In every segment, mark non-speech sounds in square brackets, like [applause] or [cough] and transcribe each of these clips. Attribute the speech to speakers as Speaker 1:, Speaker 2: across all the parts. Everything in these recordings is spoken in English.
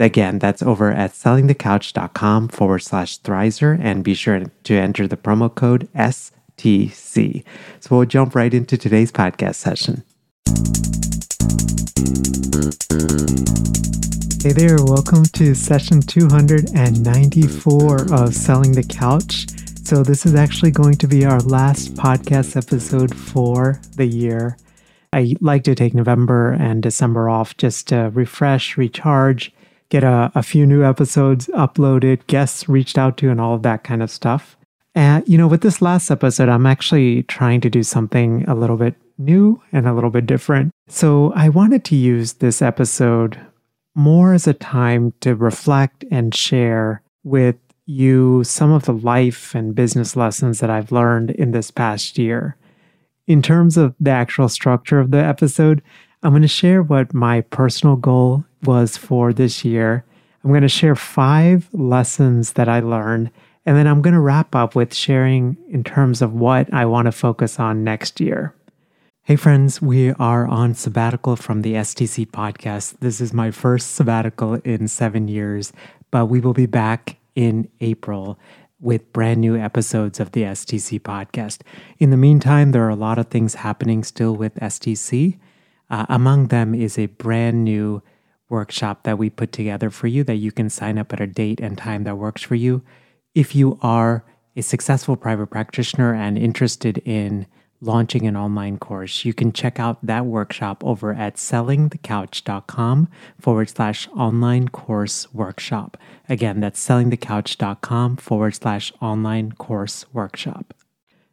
Speaker 1: Again, that's over at sellingthecouch.com forward slash Thrizer and be sure to enter the promo code STC. So we'll jump right into today's podcast session. Hey there, welcome to session 294 of Selling the Couch. So, this is actually going to be our last podcast episode for the year. I like to take November and December off just to refresh, recharge, get a, a few new episodes uploaded, guests reached out to, and all of that kind of stuff. And, you know, with this last episode, I'm actually trying to do something a little bit new and a little bit different. So I wanted to use this episode more as a time to reflect and share with you some of the life and business lessons that I've learned in this past year. In terms of the actual structure of the episode, I'm going to share what my personal goal was for this year. I'm going to share five lessons that I learned, and then I'm going to wrap up with sharing in terms of what I want to focus on next year. Hey, friends, we are on sabbatical from the STC podcast. This is my first sabbatical in seven years, but we will be back in April with brand new episodes of the STC podcast. In the meantime, there are a lot of things happening still with STC. Uh, among them is a brand new workshop that we put together for you that you can sign up at a date and time that works for you. If you are a successful private practitioner and interested in launching an online course, you can check out that workshop over at sellingthecouch.com forward slash online course workshop. Again, that's sellingthecouch.com forward slash online course workshop.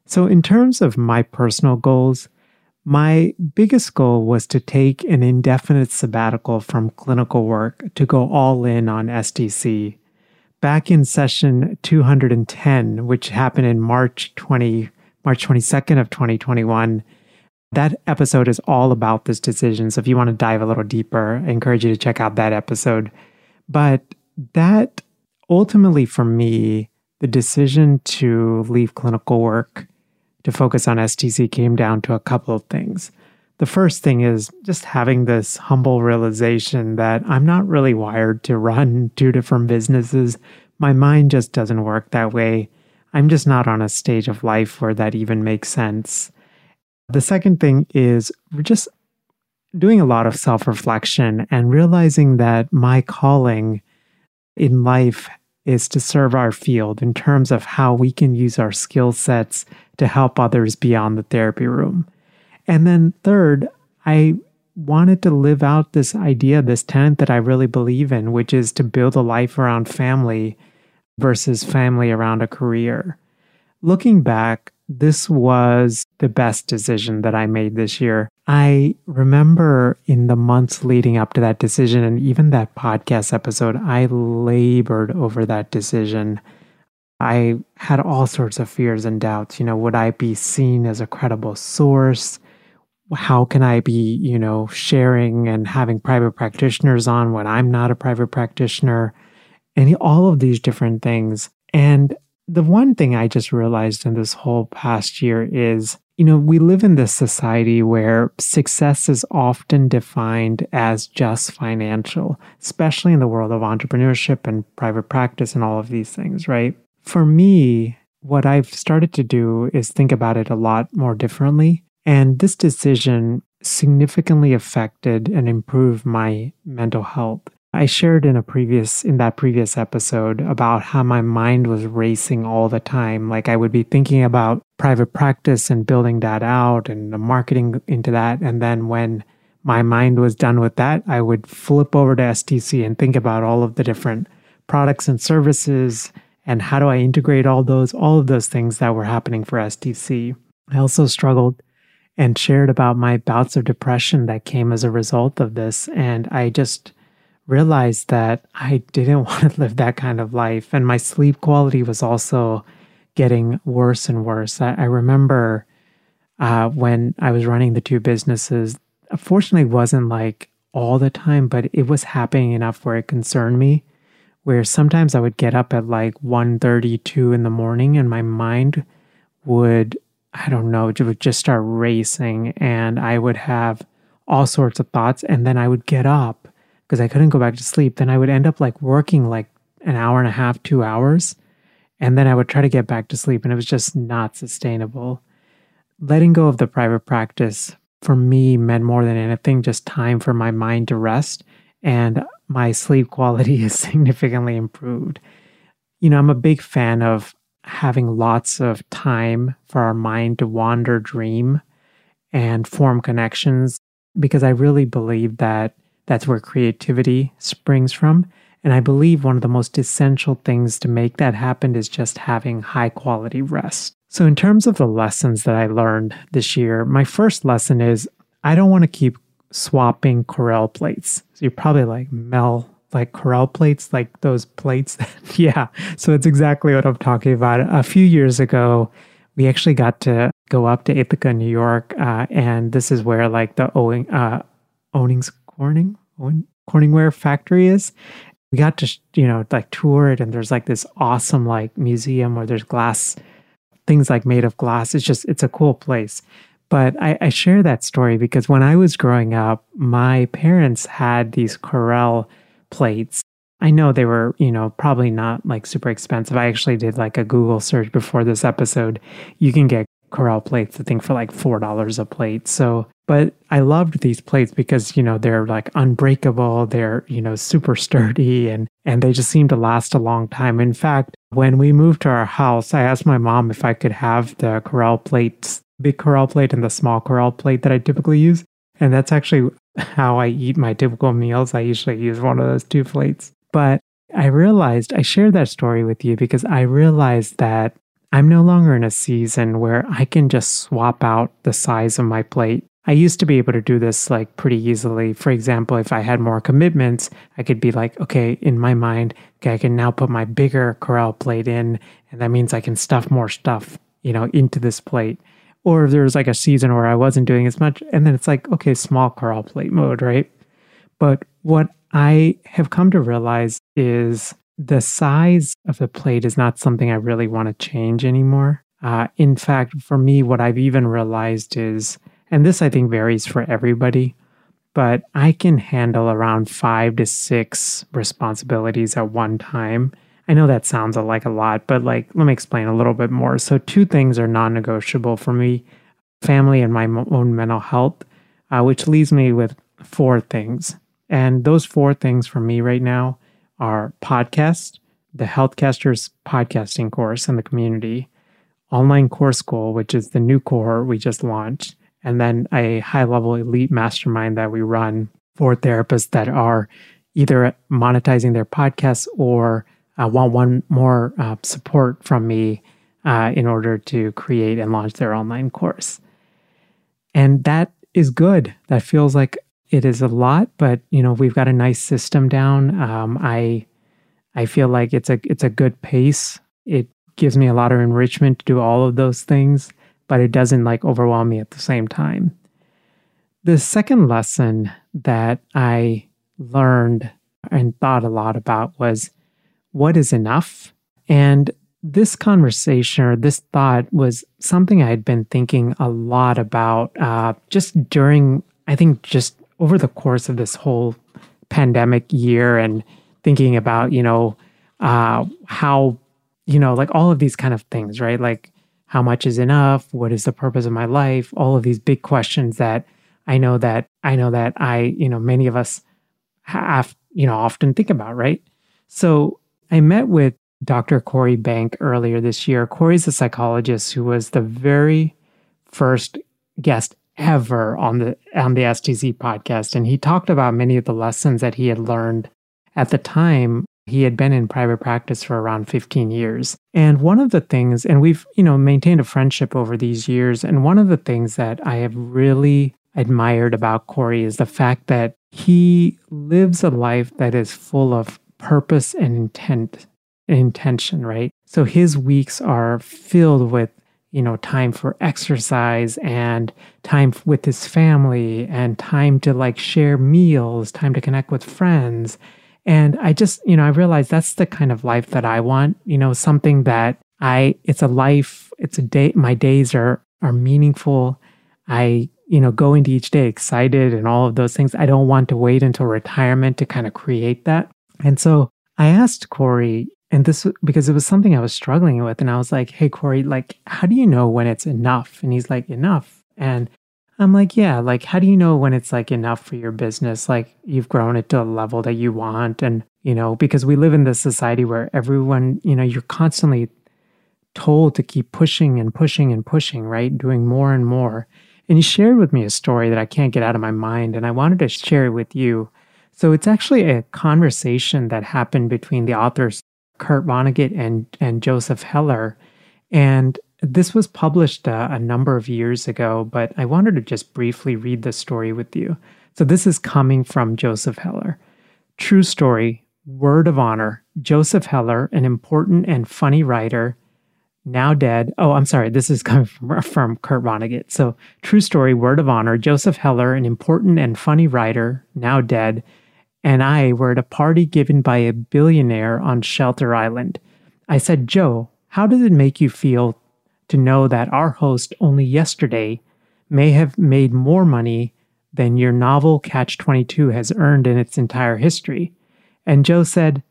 Speaker 1: So, in terms of my personal goals, my biggest goal was to take an indefinite sabbatical from clinical work to go all in on STC. Back in session 210, which happened in March 20 March 22nd of 2021, that episode is all about this decision. So if you want to dive a little deeper, I encourage you to check out that episode. But that ultimately for me, the decision to leave clinical work to focus on STC came down to a couple of things. The first thing is just having this humble realization that I'm not really wired to run [laughs] two different businesses. My mind just doesn't work that way. I'm just not on a stage of life where that even makes sense. The second thing is just doing a lot of self reflection and realizing that my calling in life is to serve our field in terms of how we can use our skill sets to help others beyond the therapy room. And then, third, I wanted to live out this idea, this tenet that I really believe in, which is to build a life around family versus family around a career. Looking back, this was the best decision that I made this year. I remember in the months leading up to that decision and even that podcast episode, I labored over that decision. I had all sorts of fears and doubts. You know, would I be seen as a credible source? How can I be, you know, sharing and having private practitioners on when I'm not a private practitioner? And all of these different things. And the one thing I just realized in this whole past year is, you know, we live in this society where success is often defined as just financial, especially in the world of entrepreneurship and private practice and all of these things, right? For me, what I've started to do is think about it a lot more differently. And this decision significantly affected and improved my mental health. I shared in a previous in that previous episode about how my mind was racing all the time. Like I would be thinking about private practice and building that out and the marketing into that and then when my mind was done with that, I would flip over to STC and think about all of the different products and services and how do I integrate all those all of those things that were happening for STC. I also struggled and shared about my bouts of depression that came as a result of this and I just realized that I didn't [laughs] want to live that kind of life. And my sleep quality was also getting worse and worse. I, I remember uh, when I was running the two businesses, fortunately, wasn't like all the time, but it was happening enough where it concerned me. Where sometimes I would get up at like 1.32 in the morning and my mind would, I don't know, it would just start racing and I would have all sorts of thoughts. And then I would get up because I couldn't go back to sleep, then I would end up like working like an hour and a half, two hours. And then I would try to get back to sleep, and it was just not sustainable. Letting go of the private practice for me meant more than anything just time for my mind to rest, and my sleep quality [laughs] is significantly improved. You know, I'm a big fan of having lots of time for our mind to wander, dream, and form connections because I really believe that that's where creativity springs from. And I believe one of the most essential things to make that happen is just having high quality rest. So, in terms of the lessons that I learned this year, my first lesson is I don't want to keep swapping Corelle plates. So, you're probably like, Mel, like Corelle plates, like those plates. [laughs] Yeah. So, it's exactly what I'm talking about. A few years ago, we actually got to go up to Ithaca, New York. Uh, and this is where like the Owing, uh, Ownings Corning Corningware factory is. We got to you know like tour it, and there's like this awesome like museum where there's glass things like made of glass. It's just it's a cool place. But I, I share that story because when I was growing up, my parents had these Corelle plates. I know they were, you know, probably not like super expensive. I actually did like a Google search before this episode. You can get Corelle plates, I think, for like $4 a plate. So, but I loved these plates because, you know, they're like unbreakable. They're, you know, super sturdy and, and they just seem to last a long time. In fact, when we moved to our house, I asked my mom if I could have the Corelle plates, big Corelle plate and the small Corelle plate that I typically use. And that's actually how I eat my typical meals. I usually use one of those two plates. But I realized I shared that story with you because I realized that I'm no longer in a season where I can just swap out the size of my plate. I used to be able to do this like pretty easily. For example, if I had more commitments, I could be like, okay, in my mind, okay, I can now put my bigger Corelle plate in, and that means I can stuff more stuff, you know, into this plate. Or if there was like a season where I wasn't doing as much, and then it's like, okay, small Corelle plate mode, right? But what I have come to realize is the size of the plate is not something I really want to change anymore. Uh, in fact, for me, what I've even realized is, and this I think varies for everybody, but I can handle around five to six responsibilities at one time. I know that sounds like a lot, but like, let me explain a little bit more. So, two things are non negotiable for me family and my own mental health, uh, which leaves me with four things. And those four things for me right now are podcast, the Healthcasters podcasting course in the community, online course school, which is the new cohort we just launched, and then a high level elite mastermind that we run for therapists that are either monetizing their podcasts or uh, want one more uh, support from me uh, in order to create and launch their online course. And that is good. That feels like it is a lot, but you know we've got a nice system down. Um, I I feel like it's a it's a good pace. It gives me a lot of enrichment to do all of those things, but it doesn't like overwhelm me at the same time. The second lesson that I learned and thought a lot about was what is enough? And this conversation or this thought was something I had been thinking a lot about uh, just during, I think, just over the course of this whole pandemic year and thinking about, you know, uh, how, you know, like all of these kind of things, right? Like, how much is enough? What is the purpose of my life? All of these big questions that I know that I know that I, you know, many of us have you know, often think about, right? So I met with Dr. Corey Bank earlier this year. Corey's a psychologist who was the very first guest ever on the on the STC podcast and he talked about many of the lessons that he had learned at the time he had been in private practice for around 15 years. And one of the things and we've, you know, maintained a friendship over these years and one of the things that I have really admired about Corey is the fact that he lives a life that is full of purpose and intent and intention, right? So his weeks are filled with you know time for exercise and time with his family and time to like share meals time to connect with friends. And i just you know i realized that's the kind of life that i want you know something that i it's a life it's a day my days are are meaningful. I you know go into each day excited and all of those things. I don't want to wait until retirement to kind of create that. And so i asked corey and this because it was something I was struggling with, and I was like, "Hey, Corey, like, how do you know when it's enough?" And he's like, "Enough." And I'm like, "Yeah, like, how do you know when it's like enough for your business? Like, you've grown it to a level that you want, and you know, because we live in this society where everyone, you know, you're constantly told to keep pushing and pushing and pushing, right? Doing more and more." And he shared with me a story that I can't get out of my mind, and I wanted to share it with you. So it's actually a conversation that happened between the authors Kurt Vonnegut and and Joseph Heller, and this was published uh, a number of years ago. But I wanted to just briefly read the story with you. So this is coming from Joseph Heller. True story, word of honor. Joseph Heller, an important and funny writer, now dead. Oh, I'm sorry. This is [laughs] coming from, from Kurt Vonnegut. So, true story, word of honor. Joseph Heller, an important and funny writer, now dead, and I were at a party given by a billionaire on Shelter Island. I said, Joe, how does it make you feel to know that our host only yesterday may have made more money than your novel Catch 22 has earned in its entire history? And Joe said,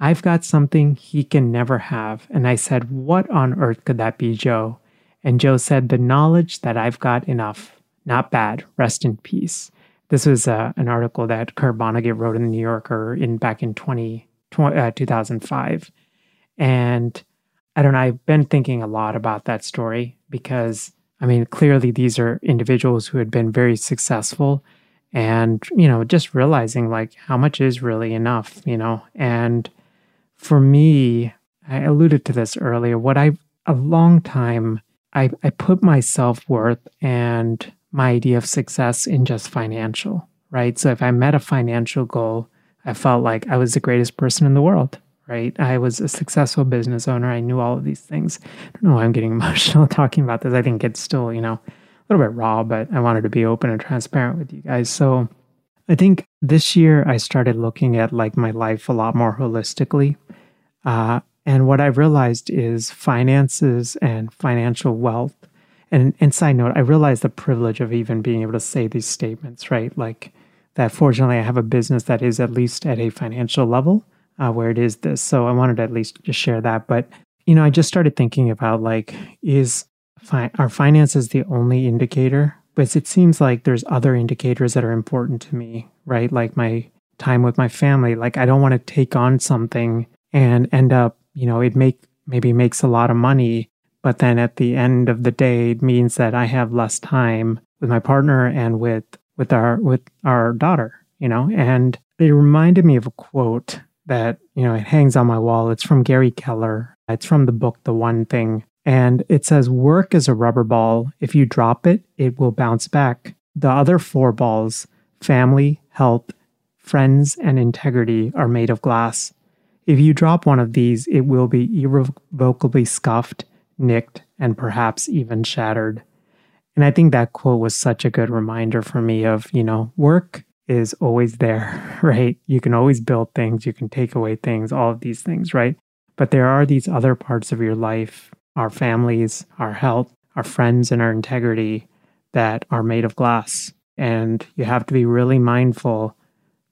Speaker 1: I've got something he can never have. And I said, What on earth could that be, Joe? And Joe said, The knowledge that I've got enough. Not bad. Rest in peace. This was uh, an article that Kurt Vonnegut wrote in the New Yorker in back in 20, 20 uh, 2005. And I don't know, I've been thinking a lot about that story because, I mean, clearly these are individuals who had been very successful and, you know, just realizing like how much is really enough, you know? And for me, I alluded to this earlier, what I, a long time, I, I put my self worth and my idea of success in just financial, right? So if I met a financial goal, I felt like I was the greatest person in the world, right? I was a successful business owner. I knew all of these things. I don't know why I'm getting [laughs] emotional talking about this. I think it's still, you know, a little bit raw, but I wanted to be open and transparent with you guys. So I think this year I started looking at like my life a lot more holistically. Uh, and what I realized is finances and financial wealth and, and side note, I realize the privilege of even being able to say these statements, right? Like that fortunately I have a business that is at least at a financial level uh, where it is this. So I wanted to at least just share that. But, you know, I just started thinking about like, is fi- our finances the only indicator? But it seems like there's other indicators that are important to me, right? Like my time with my family. Like I don't want to take on something and end up, you know, it make maybe makes a lot of money but then at the end of the day, it means that I have less time with my partner and with with our with our daughter, you know. And it reminded me of a quote that you know it hangs on my wall. It's from Gary Keller. It's from the book The One Thing, and it says, "Work is a rubber ball. If you drop it, it will bounce back. The other four balls, family, health, friends, and integrity, are made of glass. If you drop one of these, it will be irrevocably scuffed." Nicked, and perhaps even shattered. And I think that quote was such a good reminder for me of, you know, work is always there, [laughs] right? You can always build things, you can take away things, all of these things, right? But there are these other parts of your life, our families, our health, our friends, and our integrity that are made of glass. And you have to be really mindful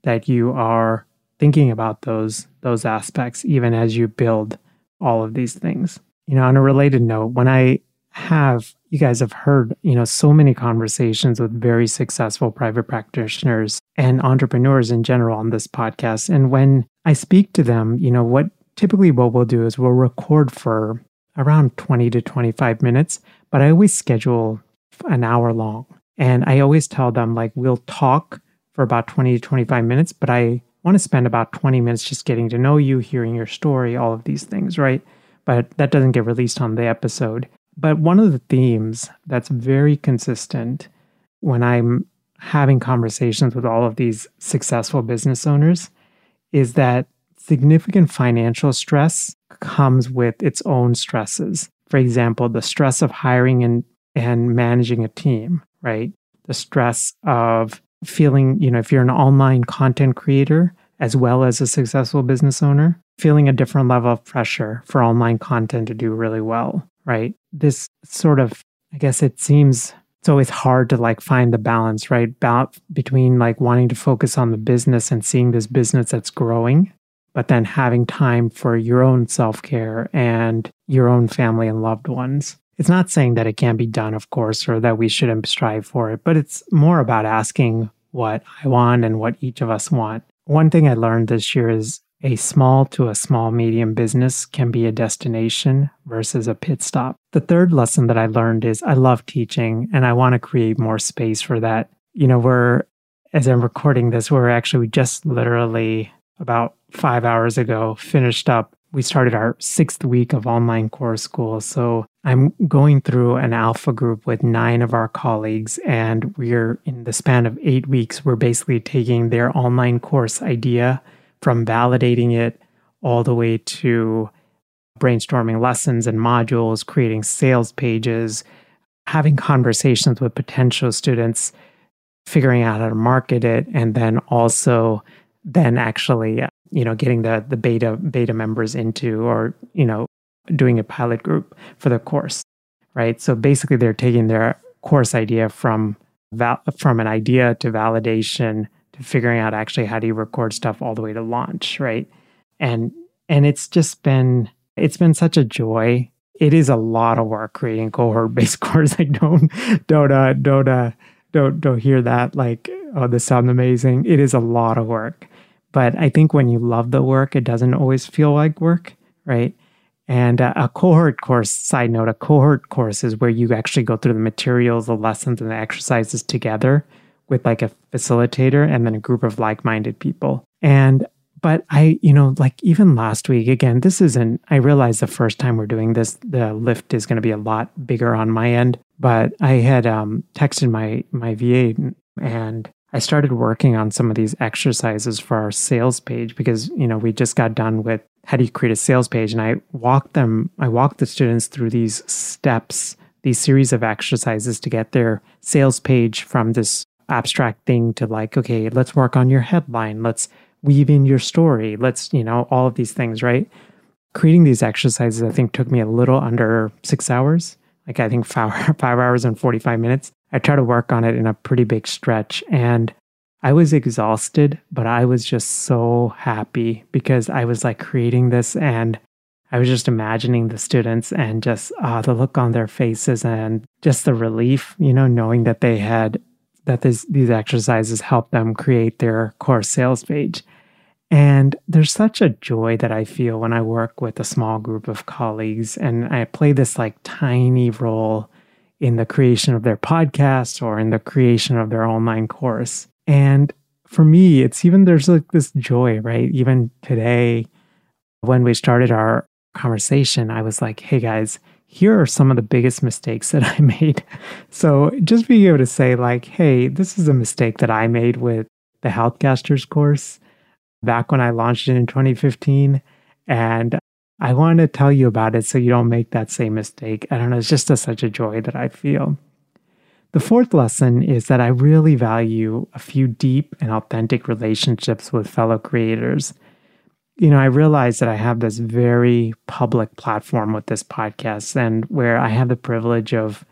Speaker 1: that you are thinking about those those aspects even as you build all of these things you know, on a related note, when I have you guys have heard, you know, so many conversations with very successful private practitioners and entrepreneurs in general on this podcast. And when I speak to them, you know, what typically what we'll do is we'll record for around 20 to 25 minutes, but I always schedule an hour long. And I always tell them like we'll talk for about 20 to 25 minutes, but I want to spend about 20 minutes just getting to know you, hearing your story, all of these things, right? But that doesn't get released on the episode. But one of the themes that's very consistent when I'm having conversations with all of these successful business owners is that significant financial stress comes with its own stresses. For example, the stress of hiring and, and managing a team, right? The stress of feeling, you know, if you're an online content creator as well as a successful business owner, feeling a different level of pressure for online content to do really well right? This sort of, I guess it seems it's always hard to like find the balance, right? About between like wanting to focus on the business and seeing this business that's growing, but then having time for your own self care and your own family and loved ones. It's not saying that it can't be done, of course, or that we shouldn't strive for it, but it's more about asking what I want and what each of us want. One thing I learned this year is a small to a small medium business can be a destination versus a pit stop. The third lesson that I learned is I love teaching and I want to create more space for that. You know, we're, as I'm recording this, we're actually just literally about five hours ago finished up. We started our sixth week of online course school. So I'm going through an alpha group with nine of our colleagues, and we're in the span of eight weeks, we're basically taking their online course idea from validating it all the way to brainstorming lessons and modules, creating sales pages, having conversations with potential students, figuring out how to market it, and then also then actually you know getting the the beta beta members into or you know doing a pilot group for the course right? So basically they're taking their course idea from val- from an idea to validation to figuring out actually how do you record stuff all the way to launch, right? And and it's just been it's been such a joy. It is a lot of work creating cohort based [laughs] course. Like don't don't uh, don't uh, don't don't hear that like oh this sounds amazing. It is a lot of work. But I think when you love the work, it doesn't always feel like work, right? And uh, a cohort course, side note, a cohort course is where you actually go through the materials, the lessons, and the exercises together with like a facilitator and then a group of like-minded people. And but I, you know, like even last week, again, this isn't, I realize the first time we're doing this, the lift is going to be a lot bigger on my end. But I had um, texted my, my VA and I started working on some of these exercises for our sales page because, you know, we just got done with how do you create a sales page. And I walked them, I walked the students through these steps, these series of exercises to get their sales page from this abstract thing to like, okay, let's work on your headline. Let's weave in your story. Let's, you know, all of these things, right? Creating these exercises, I think, took me a little under six hours. Like, I think five, [laughs] five hours and 45 minutes. I tried to work on it in a pretty big stretch. And I was exhausted, but I was just so happy because I was like creating this and I was just imagining the students and just uh, the look on their faces and just the relief, you know, knowing that they had that this, these exercises help them create their course sales page. And there's such a joy that I feel when I work with a small group of colleagues and I play this like tiny role in the creation of their podcast or in the creation of their online course. And for me, it's even there's like this joy, right? Even today, when we started our conversation, I was like, hey guys, here are some of the biggest mistakes that I [laughs] made. So just being able to say, like, hey, this is a mistake that I made with the Healthcasters course back when I launched it in 2015. And I want to tell you about it so you don't make that same mistake. I don't know, it's just a, such a joy that I feel. The fourth lesson is that I really value a few deep and authentic relationships with fellow creators you know, I realize that I have this very public platform with this podcast and where I have the privilege of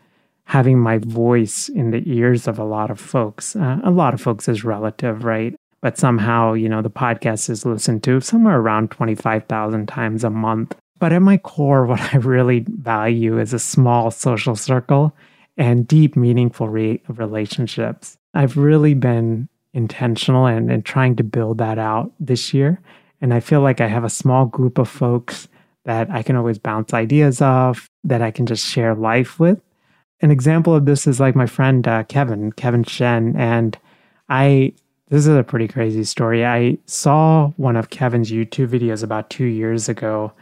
Speaker 1: having my voice in the ears of a lot of folks. Uh, a lot of folks is relative, right? But somehow, you know, the podcast is listened to somewhere around 25,000 times a month. But at my core, [laughs] what I really value is a small social circle and deep, meaningful re- relationships. I've really been intentional and, and trying to build that out this year. And I feel like I have a small group of folks that I can always bounce ideas off, that I can just share life with. An example of this is like my friend uh, Kevin, Kevin Shen. And I, this is a pretty crazy story. I saw one of Kevin's YouTube videos about two years ago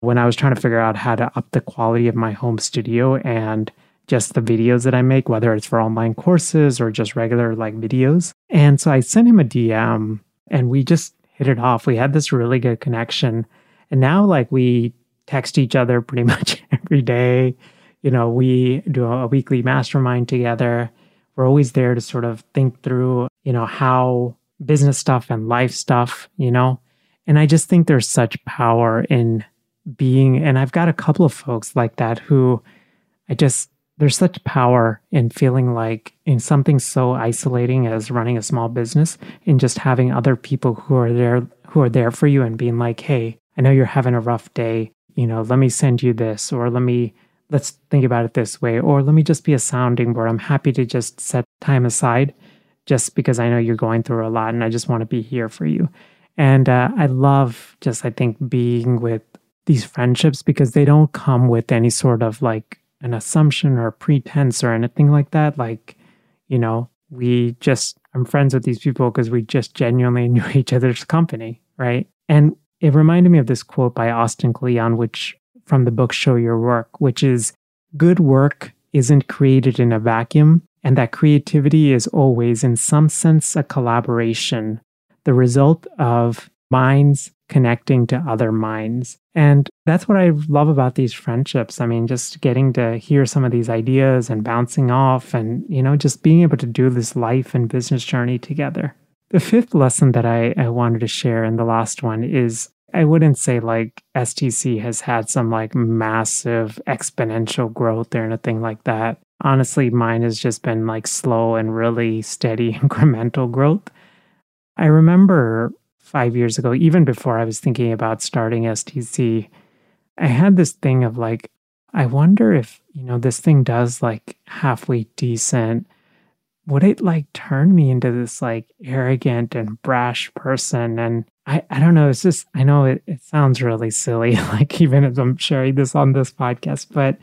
Speaker 1: when I was trying to figure out how to up the quality of my home studio and just the videos that I make, whether it's for online courses or just regular like videos. And so I sent him a DM and we just hit it off. We had this really good connection. And now, like, we text each other pretty [laughs] much every day. You know, we do a weekly mastermind together. We're always there to sort of think through, you know, how business stuff and life stuff, you know. And I just think there's such power in being, and I've got a couple of folks like that who I just, there's such power in feeling like in something so isolating as running a small business in just having other people who are there who are there for you and being like hey i know you're having a rough day. You know let me send you this or let me let's think about it this way or let me just be a sounding board. I'm happy to just set time aside just because i know you're going through a lot and i just want to be here for you. And uh, i love just i think being with these friendships because they don't come with any sort of like an assumption or a pretense or anything like that. Like, you know, we just, I'm friends with these people because we just genuinely [laughs] knew each other's company, right? And it reminded me of this quote by Austin Kleon, which from the book Show Your Work, which is good work isn't created in a vacuum, and that creativity is always, in some sense, a collaboration, the result of minds connecting to other minds. And that's what I love about these friendships. I mean, just getting to hear some of these ideas and bouncing off and, you know, just being able to do this life and business journey together. The fifth lesson that I, I wanted to share in the last one is I wouldn't say like STC has had some like massive exponential growth or anything like that. Honestly, mine has just been like slow and really steady [laughs] incremental growth. I remember five years ago, even before I was thinking about starting STC, I had this thing of like, I wonder if, you know, this thing does like halfway decent. Would it like turn me into this like arrogant and brash person? And I, I don't know. It's just, I know it, it sounds really silly, [laughs] like even as I'm sharing this on this podcast, but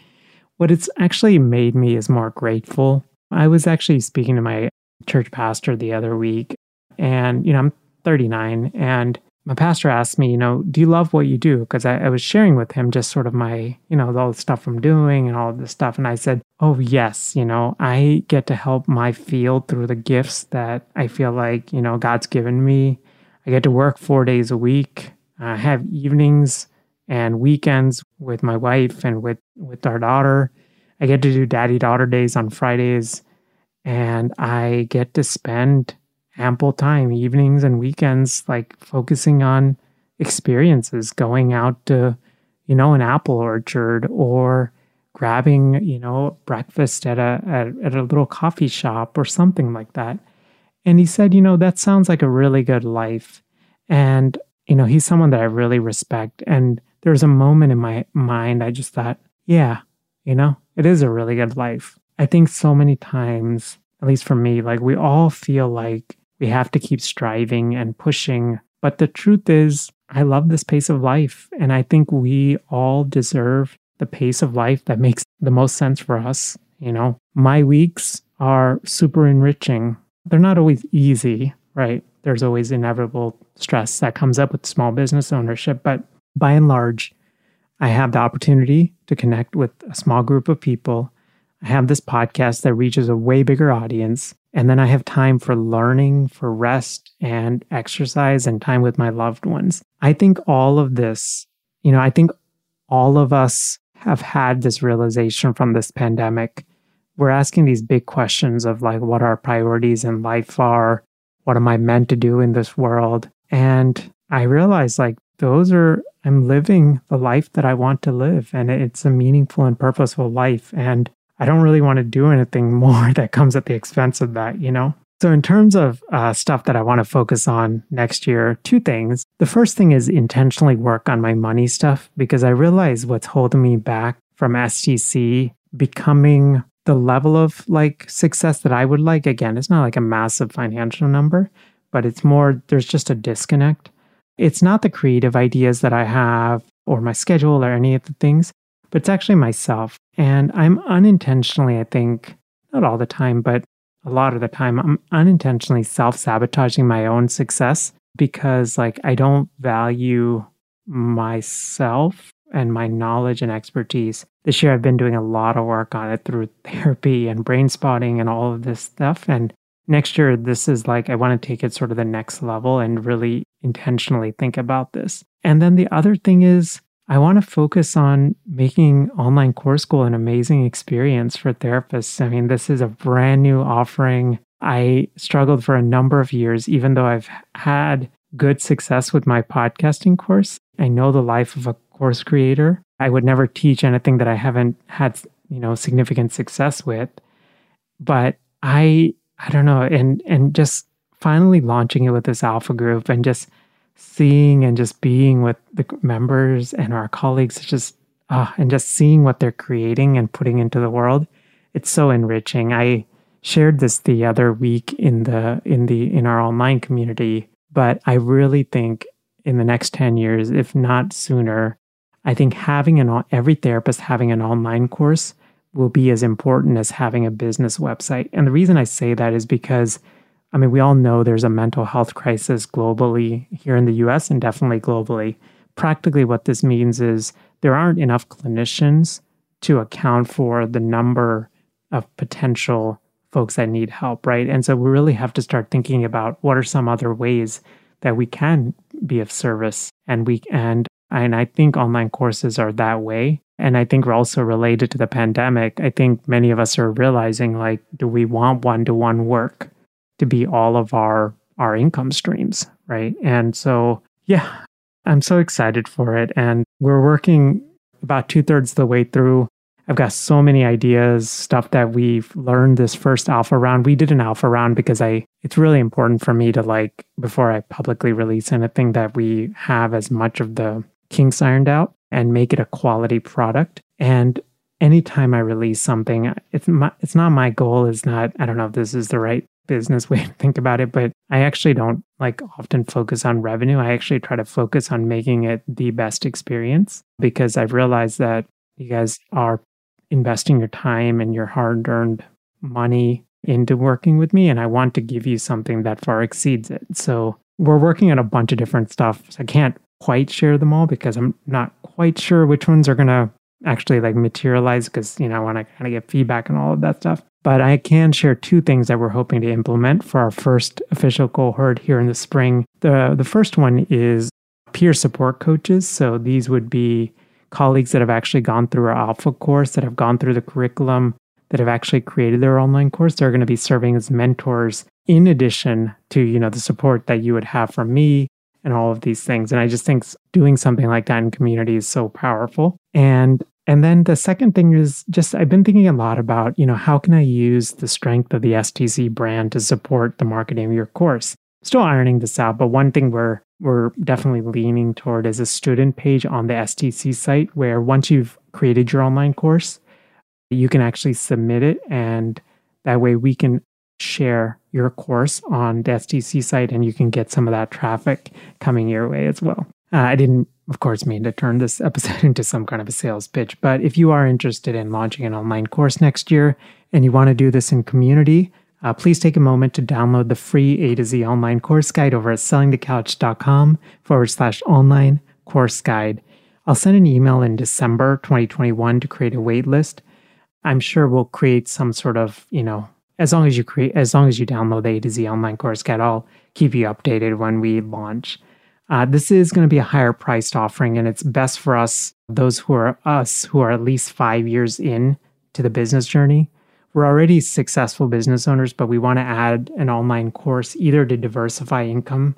Speaker 1: what it's actually made me is more grateful. I was actually speaking to my church pastor the other week, and, you know, I'm 39. And my pastor asked me, you know, do you love what you do? Because I, I, was sharing with him just sort of my, you know, all the stuff I'm doing and all this stuff. And I said, oh, yes, you know, I get to help my field through the gifts that I feel like, you know, God's given me. I get to work four days a week. I have evenings and weekends with my wife and with, with our daughter. I get to do daddy daughter days on Fridays. And I get to spend ample time, evenings and weekends, like focusing on experiences, going out to, you know, an apple orchard or grabbing, you know, breakfast at a at, at a little coffee shop or something like that. And he said, you know, that sounds like a really good life. And, you know, he's someone that I really respect. And there's a moment in my mind I just thought, yeah, you know, it is a really good life. I think so many times, at least for me, like we all feel like we have to keep striving and pushing. But the truth is, I love this pace of life. And I think we all deserve the pace of life that makes the most sense for us. You know, my weeks are super enriching. They're not always easy, right? There's always inevitable stress that comes up with small business ownership. But by and large, I have the opportunity to connect with a small group of people. I have this podcast that reaches a way bigger audience. And then I have time for learning, for rest and exercise and time with my loved ones. I think all of this, you know, I think all of us have had this realization from this pandemic. We're asking these big questions of like what our priorities in life are. What am I meant to do in this world? And I realized like those are, I'm living the life that I want to live. And it's a meaningful and purposeful life. And I don't really want to do anything [laughs] more that comes at the expense of that, you know? So, in terms of uh, stuff that I want to focus on next year, two things. The first thing is intentionally work on my money stuff because I realize what's holding me back from STC becoming the level of like success that I would like. Again, it's not like a massive financial number, but it's more, there's just a disconnect. It's not the creative ideas that I have or my schedule or any of the things, but it's actually myself. And I'm unintentionally, I think, not all the time, but a lot of the time, I'm unintentionally self sabotaging my own success because, like, I don't value myself and my knowledge and expertise. This year, I've been doing a lot of work on it through [laughs] therapy and brain spotting and all of this stuff. And next year, this is like, I want to take it sort of the next level and really intentionally think about this. And then the other thing is, I want to focus on making online course school an amazing experience for therapists. I mean, this is a brand new offering. I struggled for a number of years, even though I've had good success with my podcasting course. I know the life of a course creator. I would never teach anything that I haven't had, you know, significant success with. But I I don't know, and and just finally launching it with this alpha group and just seeing and just being with the members and our colleagues just uh, and just seeing what they're creating and putting into the world it's so enriching. I shared this the other week in the in the in our online community but i really think in the next 10 years if not sooner i think having an every therapist having an online course will be as important as having a business website. And the reason i say that is because I mean, we all know there's a mental health crisis globally here in the US and definitely globally. Practically, what this means is there aren't enough clinicians to account for the number of potential folks that need help, right? And so we really have to start thinking about what are some other ways that we can be of service and we and and I think online courses are that way. And I think we're also related to the pandemic. I think many of us are realizing like, do we want one to one work? To be all of our our income streams, right? And so, yeah, I'm so excited for it. And we're working about two thirds the way through. I've got so many ideas, stuff that we've learned this first alpha round. We did an alpha round because I it's really important for me to like before I publicly release anything that we have as much of the kinks ironed out and make it a quality product. And anytime I release something, it's my, it's not my goal is not I don't know if this is the right business [laughs] way to think about it, but I actually don't like often focus on revenue. I actually try to focus on making it the best experience because I've realized that you guys are investing your time and your hard earned money into working with me. And I want to give you something that far exceeds it. So we're working on a bunch of different stuff. So I can't quite share them all because I'm not quite sure which ones are going to actually like materialize because, you know, I want to kind of get feedback and all of that stuff. But I can share two things that we're hoping to implement for our first official cohort here in the spring. The, the first one is peer support coaches. So these would be colleagues that have actually gone through our alpha course, that have gone through the curriculum, that have actually created their online course. They're going to be serving as mentors in addition to, you know, the support that you would have from me and all of these things. And I just think doing something like that in community is so powerful. And and then the second thing is just I've been thinking a lot about, you know, how can I use the strength of the STC brand to support the marketing of your course? Still ironing this out, but one thing we're we're definitely leaning toward is a student page on the STC site where once you've created your online course, you can actually submit it and that way we can share your course on the STC site and you can get some of that traffic coming your way as well. Uh, I didn't of course, mean to turn this [laughs] episode into some kind of a sales pitch. But if you are interested in launching an online course next year and you want to do this in community, uh, please take a moment to download the free A to Z online course guide over at sellingthecouch.com forward slash online course guide. I'll send an email in December 2021 to create a wait list. I'm sure we'll create some sort of, you know, as long as you create, as long as you download the A to Z online course guide, I'll keep you updated when we launch. Uh, this is going to be a higher priced offering, and it's best for us, those who are us, who are at least five years in to the business journey. We're already successful business owners, but we want to add an online course either to diversify income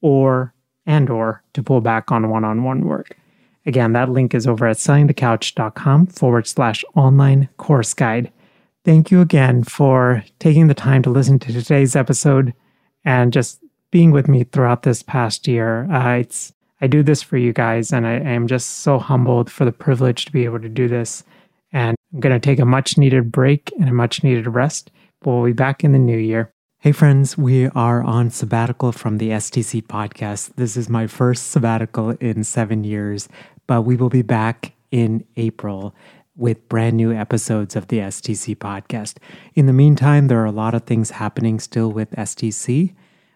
Speaker 1: or and or to pull back on one-on-one work. Again, that link is over at sellingthecouch.com forward slash online course guide. Thank you again for taking the time to listen to today's episode and just being with me throughout this past year. Uh, it's I do this for you guys, and I, I am just so humbled for the privilege to be able to do this. And I'm going to take a much needed break and a much needed rest. We'll be back in the new year. Hey, friends, we are on sabbatical from the STC podcast. This is my first sabbatical in seven years, but we will be back in April with brand new episodes of the STC podcast. In the meantime, there are a lot of things happening still with STC.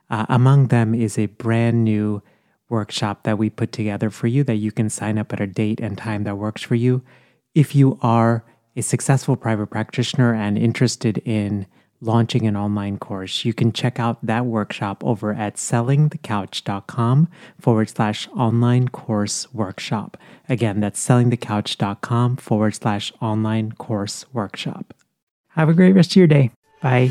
Speaker 1: Uh, among them is a brand new workshop that we put together for you that you can sign up at a date and time that works for you. If you are a successful private practitioner and interested in launching an online course, you can check out that workshop over at sellingthecouch.com forward slash online course workshop. Again, that's sellingthecouch.com forward slash online course workshop. Have a great rest of your day. Bye.